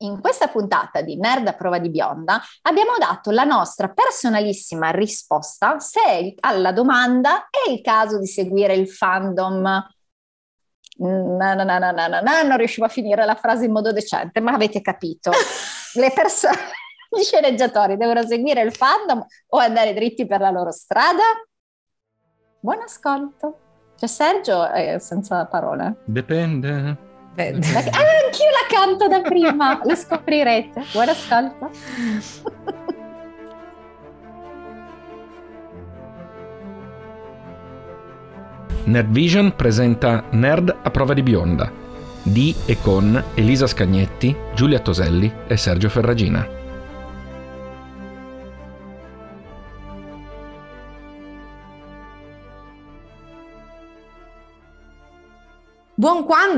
In questa puntata di Nerd a prova di bionda abbiamo dato la nostra personalissima risposta se alla domanda è il caso di seguire il fandom. No, no, no, no, no, no, non riuscivo a finire la frase in modo decente, ma avete capito. Le persone, gli sceneggiatori devono seguire il fandom o andare dritti per la loro strada? Buon ascolto. Cioè Sergio è senza parole. Dipende. Ah, anch'io la canto da prima, lo scoprirete. Buon ascolto. Nerd Vision presenta Nerd a prova di bionda di e con Elisa Scagnetti, Giulia Toselli e Sergio Ferragina.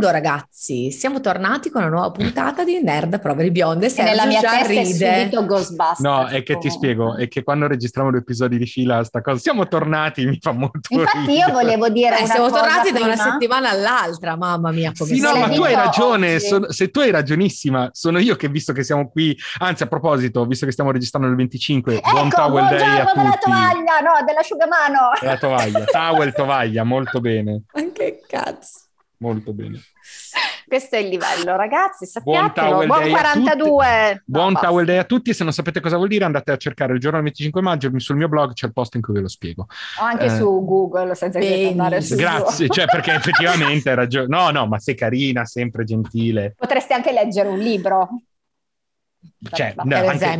Quando ragazzi, siamo tornati con una nuova puntata di Nerd Prove di Bionde. E nella mia testa ride. è subito Ghostbusters. No, è che ti spiego, è che quando registriamo due episodi di fila sta cosa, siamo tornati, mi fa molto Infatti ridere. io volevo dire eh, siamo tornati da una settimana all'altra, mamma mia. Come sì, no, ma tu hai ragione, sono, se tu hai ragionissima, sono io che visto che siamo qui, anzi a proposito, visto che stiamo registrando il 25, ecco, buon towel day a tutti. della tovaglia, no, dell'asciugamano. Della tovaglia, towel tovaglia, molto bene. Anche cazzo. Molto bene. Questo è il livello, ragazzi. Sappiatelo. Buon, buon 42. Buon no, Towel Day a tutti. Se non sapete cosa vuol dire, andate a cercare il giorno del 25 maggio. Sul mio blog c'è il post in cui ve lo spiego. O anche eh, su Google, senza che andare su. Grazie, cioè perché effettivamente hai ragione. No, no, ma sei carina, sempre gentile. Potresti anche leggere un libro. Cioè, no,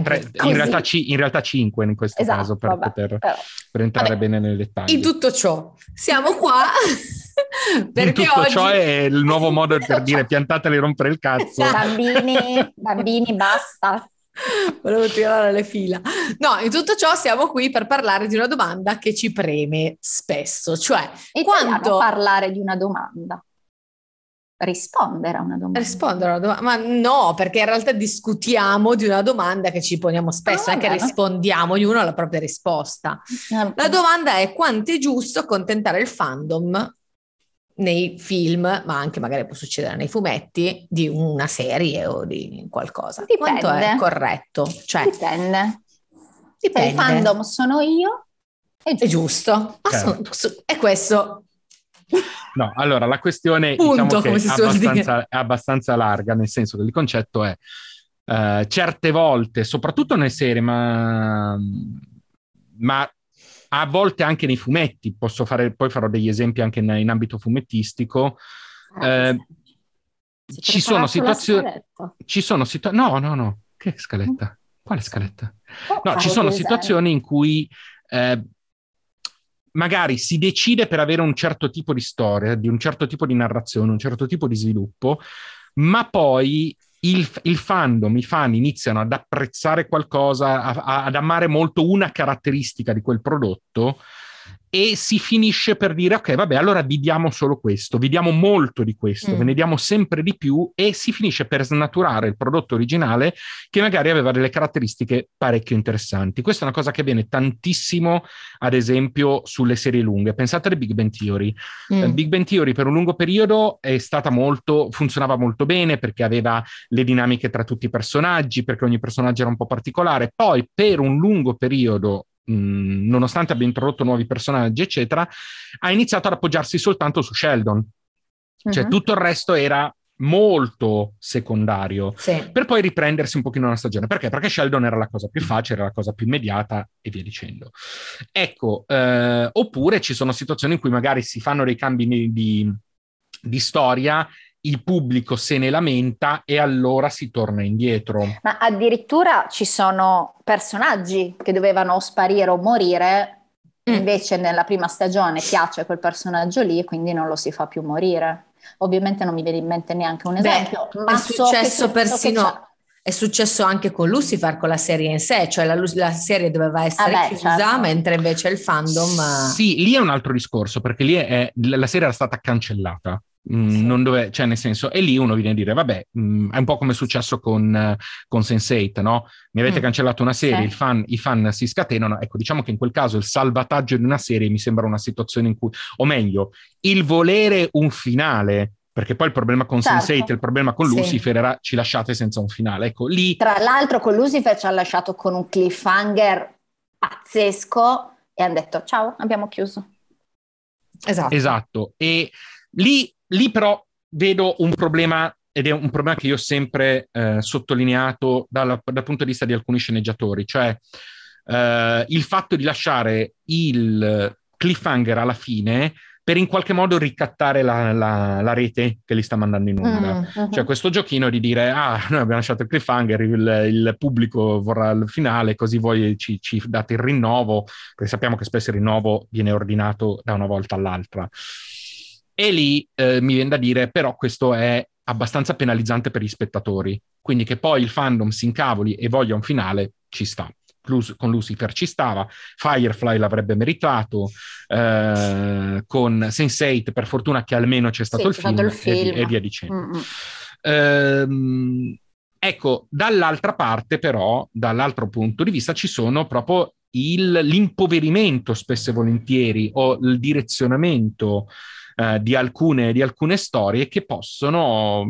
tre, in, realtà c- in, realtà 5 in questo esatto, caso per, vabbè, poter, per entrare vabbè, bene nei dettagli. In tutto ciò, siamo qua perché in tutto oggi... ciò è il nuovo modo per dire piantateli rompere il cazzo. Bambini, bambini, basta. Volevo tirare le fila. No, in tutto ciò siamo qui per parlare di una domanda che ci preme spesso, cioè e quanto parlare di una domanda rispondere a una domanda. Rispondere a una domanda, ma no, perché in realtà discutiamo di una domanda che ci poniamo spesso, ah, non è che rispondiamo ognuno alla propria risposta. Ah, La domanda è quanto è giusto accontentare il fandom nei film, ma anche magari può succedere nei fumetti, di una serie o di qualcosa. Dipende. Quanto è corretto? Cioè, Dipende. Dipende. Se il fandom sono io, è giusto. È giusto. Certo. È questo No, allora la questione Punto, diciamo è, abbastanza, è, abbastanza, larga, nel senso che il concetto è uh, certe volte, soprattutto nelle serie, ma, ma, a volte anche nei fumetti, posso fare, poi farò degli esempi anche in, in ambito fumettistico. Ah, uh, ci sono situazioni. Ci sono situazioni. No, no, no. Che scaletta? Quale scaletta? Oh, no, ci sono situazioni in cui eh, magari si decide per avere un certo tipo di storia, di un certo tipo di narrazione, un certo tipo di sviluppo, ma poi il, il fandom, i fan iniziano ad apprezzare qualcosa, a, a, ad amare molto una caratteristica di quel prodotto e si finisce per dire ok vabbè allora vi diamo solo questo, vi diamo molto di questo, mm. ve ne diamo sempre di più e si finisce per snaturare il prodotto originale che magari aveva delle caratteristiche parecchio interessanti. Questa è una cosa che avviene tantissimo ad esempio sulle serie lunghe. Pensate alle Big Bang Theory. Mm. Big Bang Theory per un lungo periodo è stata molto, funzionava molto bene perché aveva le dinamiche tra tutti i personaggi, perché ogni personaggio era un po' particolare. Poi per un lungo periodo mh, nonostante abbia introdotto nuovi personaggi, eccetera, ha iniziato ad appoggiarsi soltanto su Sheldon. Cioè, uh-huh. tutto il resto era molto secondario sì. per poi riprendersi un pochino una stagione perché? Perché Sheldon era la cosa più facile, era la cosa più immediata e via dicendo. Ecco, eh, oppure ci sono situazioni in cui magari si fanno dei cambi di, di storia il pubblico se ne lamenta e allora si torna indietro. Ma addirittura ci sono personaggi che dovevano sparire o morire, mm. invece nella prima stagione piace quel personaggio lì e quindi non lo si fa più morire. Ovviamente non mi viene in mente neanche un esempio, Beh, ma è successo so persino... So è successo anche con Lucifer, con la serie in sé, cioè la, la serie doveva essere ah beh, chiusa, certo. mentre invece il fandom... Sì, lì è un altro discorso, perché lì è, la serie era stata cancellata. Mm, sì. non dove, cioè nel senso, e lì uno viene a dire, vabbè, mh, mm, è un po' come è successo con, con Sense8, no? Mi avete mm. cancellato una serie, sì. fan, i fan si scatenano, ecco, diciamo che in quel caso il salvataggio di una serie mi sembra una situazione in cui, o meglio, il volere un finale perché poi il problema con certo. Sense8 e il problema con Lucifer sì. era ci lasciate senza un finale. Ecco, lì... Tra l'altro con Lucifer ci ha lasciato con un cliffhanger pazzesco e hanno detto ciao, abbiamo chiuso. Esatto. Esatto. E lì, lì però vedo un problema ed è un problema che io ho sempre eh, sottolineato dal, dal, punto di vista di alcuni sceneggiatori, cioè eh, il fatto di lasciare il cliffhanger alla fine per in qualche modo ricattare la, la, la rete che li sta mandando in onda. Uh-huh. Cioè questo giochino di dire, ah, noi abbiamo lasciato il cliffhanger, il, il pubblico vorrà il finale, così voi ci, ci, date il rinnovo, perché sappiamo che spesso il rinnovo viene ordinato da una volta all'altra. E lì eh, mi viene da dire, però questo è abbastanza penalizzante per gli spettatori, quindi che poi il fandom si incavoli e voglia un finale, ci sta. Con Lucifer ci stava, Firefly l'avrebbe meritato, eh, con Sense8 per fortuna che almeno c'è stato, sì, il, film, il, film, E, e via dicendo. Ehm, ecco, dall'altra parte però, dall'altro punto di vista, ci sono proprio il, l'impoverimento spesso e volentieri o il direzionamento eh, di, alcune, di alcune storie che possono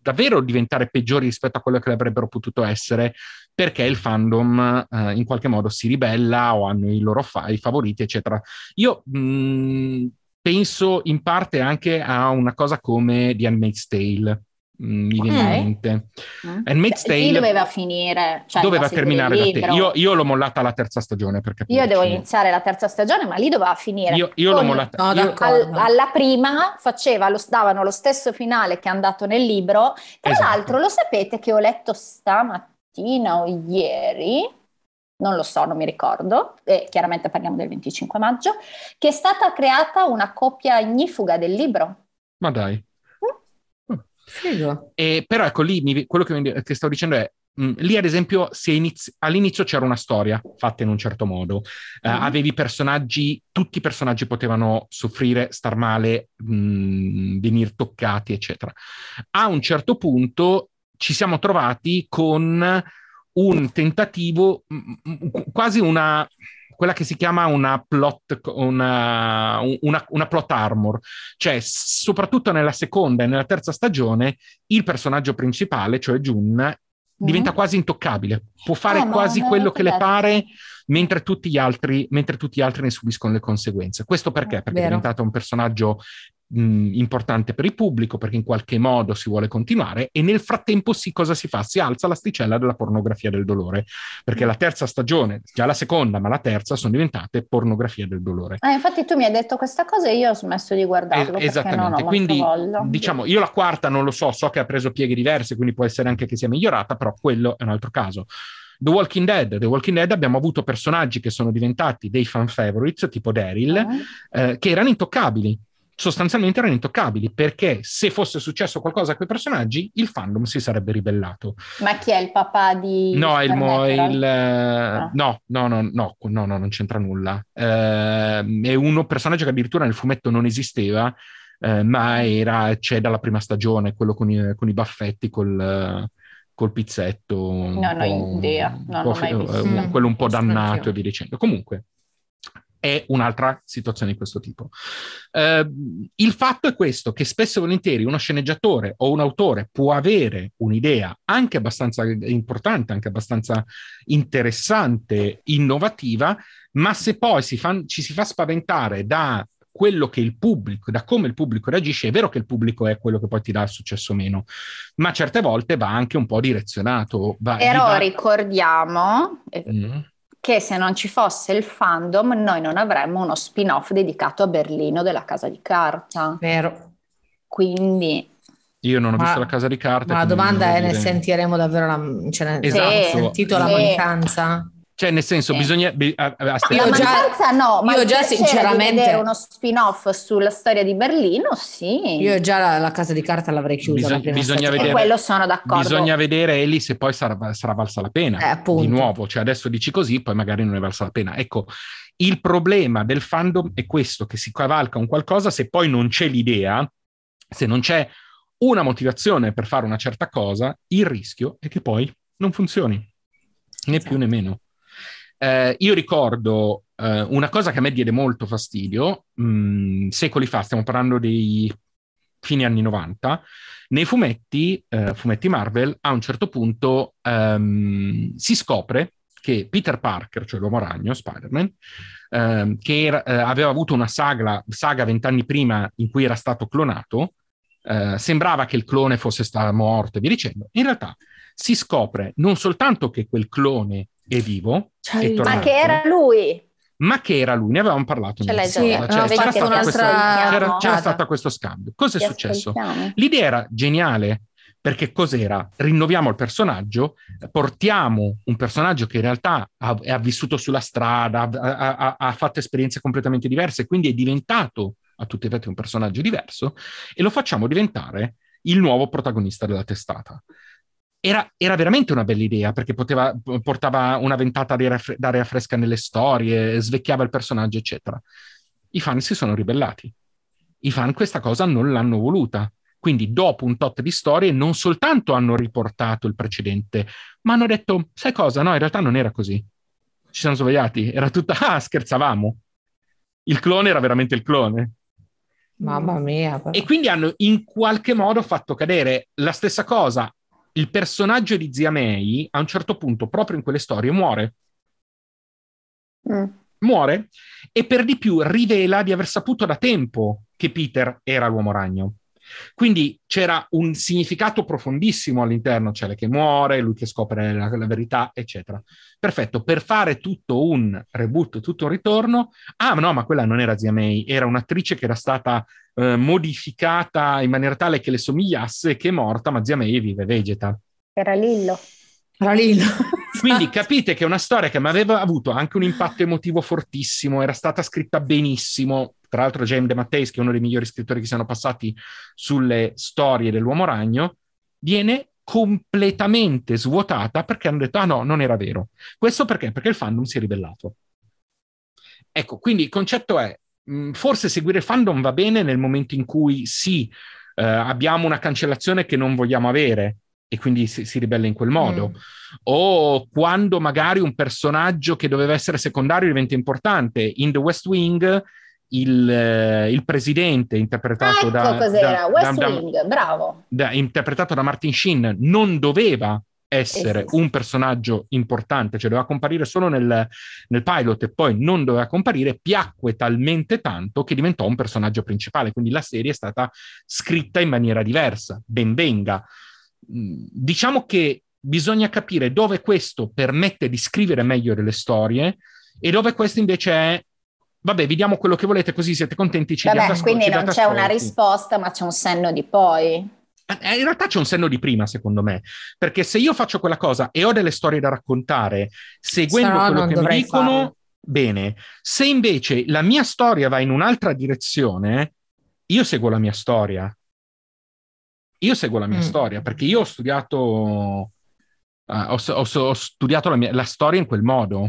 davvero diventare peggiori rispetto a quello che avrebbero potuto essere perché il fandom eh, in qualche modo si ribella o hanno i loro fa- i favoriti, eccetera. Io mh, penso in parte anche a una cosa come The Handmaid's Tale. Mm, mi viene okay. in mente. Mm. Handmaid's cioè, Tale doveva finire, cioè doveva terminare da te. Io, io, l'ho mollata alla terza stagione perché io devo iniziare la terza stagione, ma lì doveva finire. Io, io l'ho mollata. No, io... Al, alla prima faceva, lo, davano lo stesso finale che è andato nel libro. Tra esatto. l'altro, lo sapete che ho letto stamattina o ieri, non lo so, non mi ricordo, e chiaramente parliamo del 25 maggio, che è stata creata una coppia ignifuga del libro. Ma dai. Figo. E, però ecco lì mi, quello che, mi, che stavo dicendo è mh, lì ad esempio inizi- all'inizio c'era una storia fatta in un certo modo, uh, mm. avevi personaggi, tutti i personaggi potevano soffrire, star male, mh, venire toccati, eccetera. A un certo punto ci siamo trovati con un tentativo, mh, quasi una quella che si chiama una plot, una, una, una plot armor, cioè soprattutto nella seconda e nella terza stagione il personaggio principale, cioè Jun, diventa mm. quasi intoccabile, può fare eh, quasi quello che le pare mentre tutti, gli altri, mentre tutti gli altri ne subiscono le conseguenze. Questo perché? Perché Vero. è diventato un personaggio mh, importante per il pubblico, perché in qualche modo si vuole continuare e nel frattempo sì, cosa si fa? Si alza l'asticella della pornografia del dolore, perché la terza stagione, già la seconda, ma la terza sono diventate pornografia del dolore. Eh, infatti tu mi hai detto questa cosa e io ho smesso di guardarlo. Eh, esattamente, quindi diciamo, io la quarta non lo so, so che ha preso pieghe diverse, quindi può essere anche che sia migliorata, però quello è un altro caso. The Walking Dead. The Walking Dead abbiamo avuto personaggi che sono diventati dei fan favorites, tipo Daryl, uh-huh. eh, che erano intoccabili sostanzialmente erano intoccabili perché se fosse successo qualcosa a quei personaggi il fandom si sarebbe ribellato. Ma chi è il papà di... No, il, mo, il no. no. no, no, no, no, no, non c'entra nulla. Eh, è un personaggio che addirittura nel fumetto non esisteva, eh, ma era, c'è dalla prima stagione, quello con i, con i baffetti, col, col pizzetto. Non ho idea, non ho mai visto. Eh, quello un po' dannato e via dicendo. Comunque, è un'altra situazione di questo tipo. Eh, il fatto è questo, che spesso e volentieri uno sceneggiatore o un autore può avere un'idea anche abbastanza importante, anche abbastanza interessante, innovativa, ma se poi si fa, ci si fa spaventare da quello che il pubblico, da come il pubblico reagisce, è vero che il pubblico è quello che poi ti dà il successo o meno, ma certe volte va anche un po' direzionato. Va, Però va... ricordiamo, mm che se non ci fosse il fandom noi non avremmo uno spin-off dedicato a Berlino della Casa di Carta. Vero. Quindi... Io non ho ma, visto la Casa di Carta. Ma la domanda è, ne sentiremo davvero la, cioè, esatto. sentito sì. la mancanza? Cioè, nel senso, sì. bisogna... Bi- a, a, io già, no, ma io già sinceramente... vedere uno spin-off sulla storia di Berlino, sì. Io già la, la casa di carta l'avrei chiusa. Bisog- bisogna vedere, e quello sono d'accordo. Bisogna vedere, Eli, se poi sarà, sarà valsa la pena. Eh, di nuovo, cioè adesso dici così, poi magari non è valsa la pena. Ecco, il problema del fandom è questo, che si cavalca un qualcosa, se poi non c'è l'idea, se non c'è una motivazione per fare una certa cosa, il rischio è che poi non funzioni, né esatto. più né meno. Eh, io ricordo eh, una cosa che a me diede molto fastidio, mh, mm, secoli fa, stiamo parlando dei fine anni 90, nei fumetti, eh, fumetti Marvel, a un certo punto um, si scopre che Peter Parker, cioè l'uomo ragno, Spider-Man, ehm, che era, eh, aveva avuto una saga, saga vent'anni prima in cui era stato clonato, eh, sembrava che il clone fosse stato morto e via dicendo. In realtà si scopre non soltanto che quel clone è vivo, cioè, è tornato, ma che era lui. Ma che era lui, ne avevamo parlato. Cioè, c'era, stato questo, c'era, c'era stato questo scambio. Cosa è successo? L'idea era geniale, perché cos'era? Rinnoviamo il personaggio, portiamo un personaggio che in realtà ha, ha vissuto sulla strada, ha, ha, ha, fatto esperienze completamente diverse, quindi è diventato a tutti i effetti un personaggio diverso, e lo facciamo diventare il nuovo protagonista della testata. Era, era veramente una bella idea perché poteva, portava una ventata d'aria fresca nelle storie, svecchiava il personaggio, eccetera. I fan si sono ribellati. I fan questa cosa non l'hanno voluta quindi dopo un tot di storie non soltanto hanno riportato il precedente, ma hanno detto, sai cosa? No, in realtà non era così. Ci siamo svegliati, era tutta, ah, scherzavamo. Il clone era veramente il clone. Mamma mia. Però. E quindi hanno in qualche modo fatto cadere la stessa cosa. Il personaggio di Zia May a un certo punto, proprio in quelle storie, muore. Mm. Muore e per di più rivela di aver saputo da tempo che Peter era l'uomo ragno. Quindi c'era un significato profondissimo all'interno, c'è lei che muore, lui che scopre la, la, verità, eccetera. Perfetto, per fare tutto un reboot, tutto un ritorno, ah no, ma quella non era Zia May, era un'attrice che era stata eh, modificata in maniera tale che le somigliasse, che è morta, ma Zia May vive vegeta. Era Lillo. Era Lillo. Quindi capite che è una storia che mi aveva avuto anche un impatto emotivo fortissimo, era stata scritta benissimo, tra l'altro James De Matteis, che è uno dei migliori scrittori che siano passati sulle storie dell'uomo ragno, viene completamente svuotata perché hanno detto ah no, non era vero. Questo perché? Perché il fandom si è ribellato. Ecco, quindi il concetto è, mh, forse seguire il fandom va bene nel momento in cui sì, eh, abbiamo una cancellazione che non vogliamo avere, e quindi si, si, ribella in quel modo. Mm. O quando magari un personaggio che doveva essere secondario diventa importante. In The West Wing il, eh, il presidente interpretato ecco da, da, West da, Wing, bravo. Da, interpretato da Martin Sheen non doveva essere esatto. un personaggio importante, cioè doveva comparire solo nel, nel, pilot e poi non doveva comparire, piacque talmente tanto che diventò un personaggio principale, quindi la serie è stata scritta in maniera diversa, ben venga. Mm, diciamo che bisogna capire dove questo permette di scrivere meglio delle storie e dove questo invece è vabbè, vi diamo quello che volete così siete contenti. Ci vabbè, quindi non c'è una risposta, ma c'è un senno di poi. Eh, in realtà c'è un senno di prima, secondo me, perché se io faccio quella cosa e ho delle storie da raccontare, seguendo no, quello che mi dicono, farlo. bene. Se invece la mia storia va in un'altra direzione, io seguo la mia storia. Io seguo la mia mm. storia perché io ho studiato, uh, ho, ho, ho studiato la, mia, la storia in quel modo.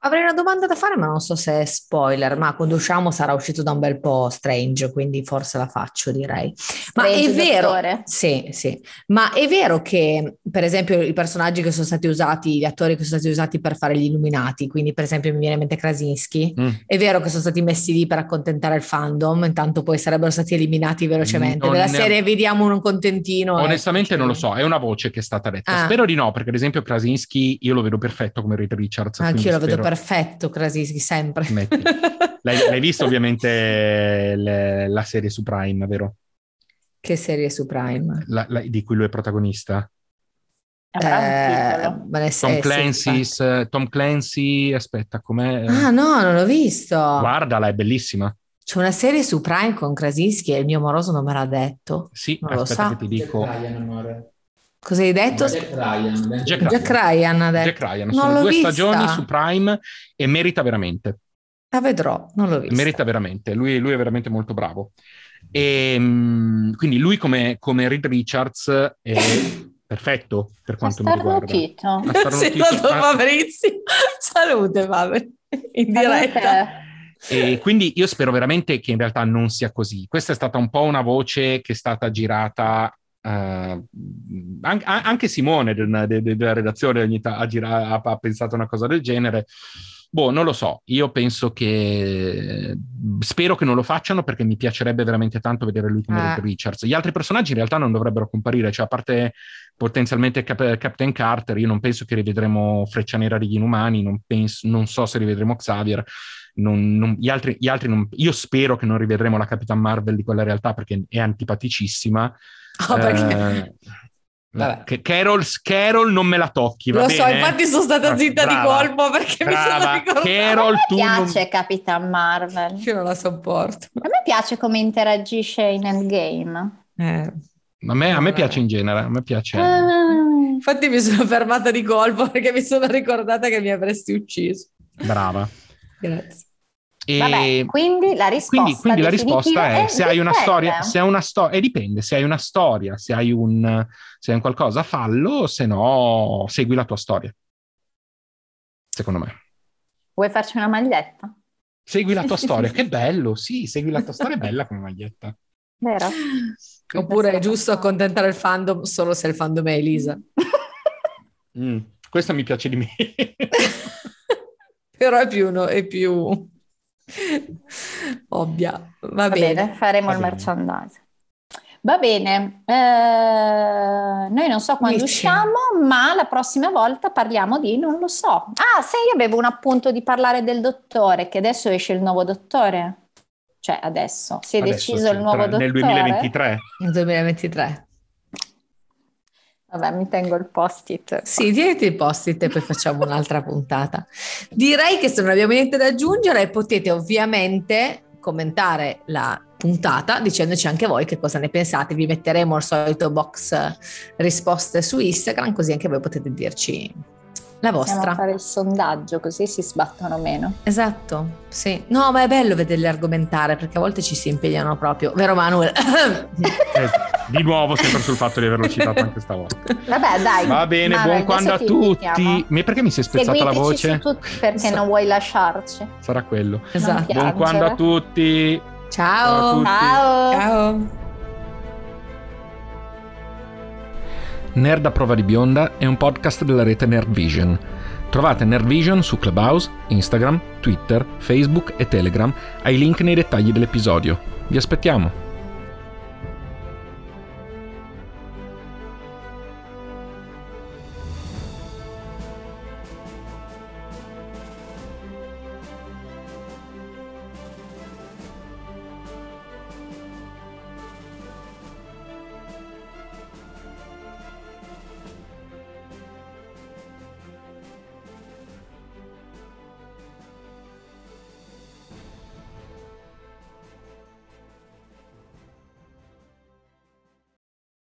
Avrei una domanda da fare, ma non so se è spoiler, ma quando usciamo sarà uscito da un bel po' Strange, quindi forse la faccio, direi. Ma strange, è vero, dottore. sì, sì, ma è vero che, per esempio, i personaggi che sono stati usati, gli attori che sono stati usati per fare gli illuminati, quindi per esempio mi viene in mente Krasinski, mm. è vero che sono stati messi lì per accontentare il fandom, intanto poi sarebbero stati eliminati velocemente. Non Della serie vediamo un contentino. Onestamente non lo so, è una voce che è stata detta. Ah. Spero di no, perché ad esempio Krasinski io lo vedo perfetto come Reed Richards. Anch'io lo vedo perfetto perfetto Krasinski, sempre. L'hai, l'hai visto ovviamente le, la serie su Prime, vero? Che serie su Prime? La, la, di cui lui è protagonista. Eh, Tom, Clancy, Tom Clancy, aspetta, com'è? Ah no, non l'ho visto. Guardala, è bellissima. C'è una serie su Prime con Krasinski e il mio moroso non me l'ha detto. Sì, non aspetta lo sa. che ti dico. Cosa hai detto? Jack Ryan. Jack, Jack Ryan. Ryan Jack Ryan. Sono due vista. stagioni su Prime e merita veramente. La vedrò, non l'ho vista. Merita veramente, lui, lui è veramente molto bravo. E, ehm, quindi lui come, come Reed Richards è perfetto per quanto mi riguarda. Saluto Fabrizio. Salute Fabrizio. In diretta. E quindi io spero veramente che in realtà non sia così. Questa è stata un po' una voce che è stata girata Uh, anche Simone della, della redazione ogni ta- ha, gira- ha, pensato una cosa del genere. Boh, non lo so. Io penso che. Spero che non lo facciano perché mi piacerebbe veramente tanto vedere lui come eh. Richards. Gli altri personaggi in realtà non dovrebbero comparire, cioè a parte potenzialmente Cap- Captain Carter, io non penso che rivedremo Freccia Nera degli Inumani, non, penso, non so se rivedremo Xavier. Non, non, gli altri, gli altri non, io spero che non rivedremo la Capitan Marvel di quella realtà perché è antipaticissima. Oh, perché... Eh, Vabbè. Carol, Carol non me la tocchi. Lo bene? so, infatti sono stata zitta brava, di colpo perché brava. mi sono ricordata. Carol, a me piace non... Capitan Marvel. Io non la sopporto. A me piace come interagisce in Endgame. Eh. A me, a me piace in genere, a me piace. Uh, infatti mi sono fermata di colpo perché mi sono ricordata che mi avresti ucciso. Brava. Grazie. E Vabbè, quindi la risposta, quindi, quindi la risposta è, è se hai una storia, se hai una storia, e dipende, se hai una storia, se hai un, se hai un qualcosa, fallo, se no segui la tua storia. Secondo me. Vuoi farci una maglietta? Segui la tua storia, che bello, sì, segui la tua storia, è bella come maglietta. Vero? Oppure è giusto accontentare il fandom solo se il fandom è Elisa. mm, questa mi piace di me. Però è più, no, è più Ovvia. Va, Va bene. bene. faremo Va il bene. merchandise. Va bene, eh, noi non so quando Dici. usciamo, ma la prossima volta parliamo di non lo so. Ah, se io avevo un appunto di parlare del dottore, che adesso esce il nuovo dottore. Cioè adesso, si è adesso, deciso il nuovo dottore. Nel 2023. Nel 2023. Vabbè, mi tengo il post-it. Sì, tieniti il post-it e poi facciamo un'altra puntata. Direi che se non abbiamo niente da aggiungere, potete ovviamente commentare la puntata dicendoci anche voi che cosa ne pensate. Vi metteremo il solito box risposte su Instagram, così anche voi potete dirci la vostra. Possiamo fare il sondaggio così si sbattono meno. Esatto, sì. No, ma è bello vederli argomentare perché a volte ci si impegnano proprio, vero Manuel? di nuovo sempre sul fatto di averlo citato anche stavolta. Vabbè, dai. Va bene, Manuel, buon quando a tutti. Perché mi si è spezzata la voce? perché so. non vuoi lasciarci. Sarà quello. Esatto. Buon quando a tutti. Ciao. Ciao. Ciao. Ciao. Nerd a prova di bionda è un podcast della rete Nerd Vision. Trovate Nerd Vision su Clubhouse, Instagram, Twitter, Facebook e Telegram ai link nei dettagli dell'episodio. Vi aspettiamo!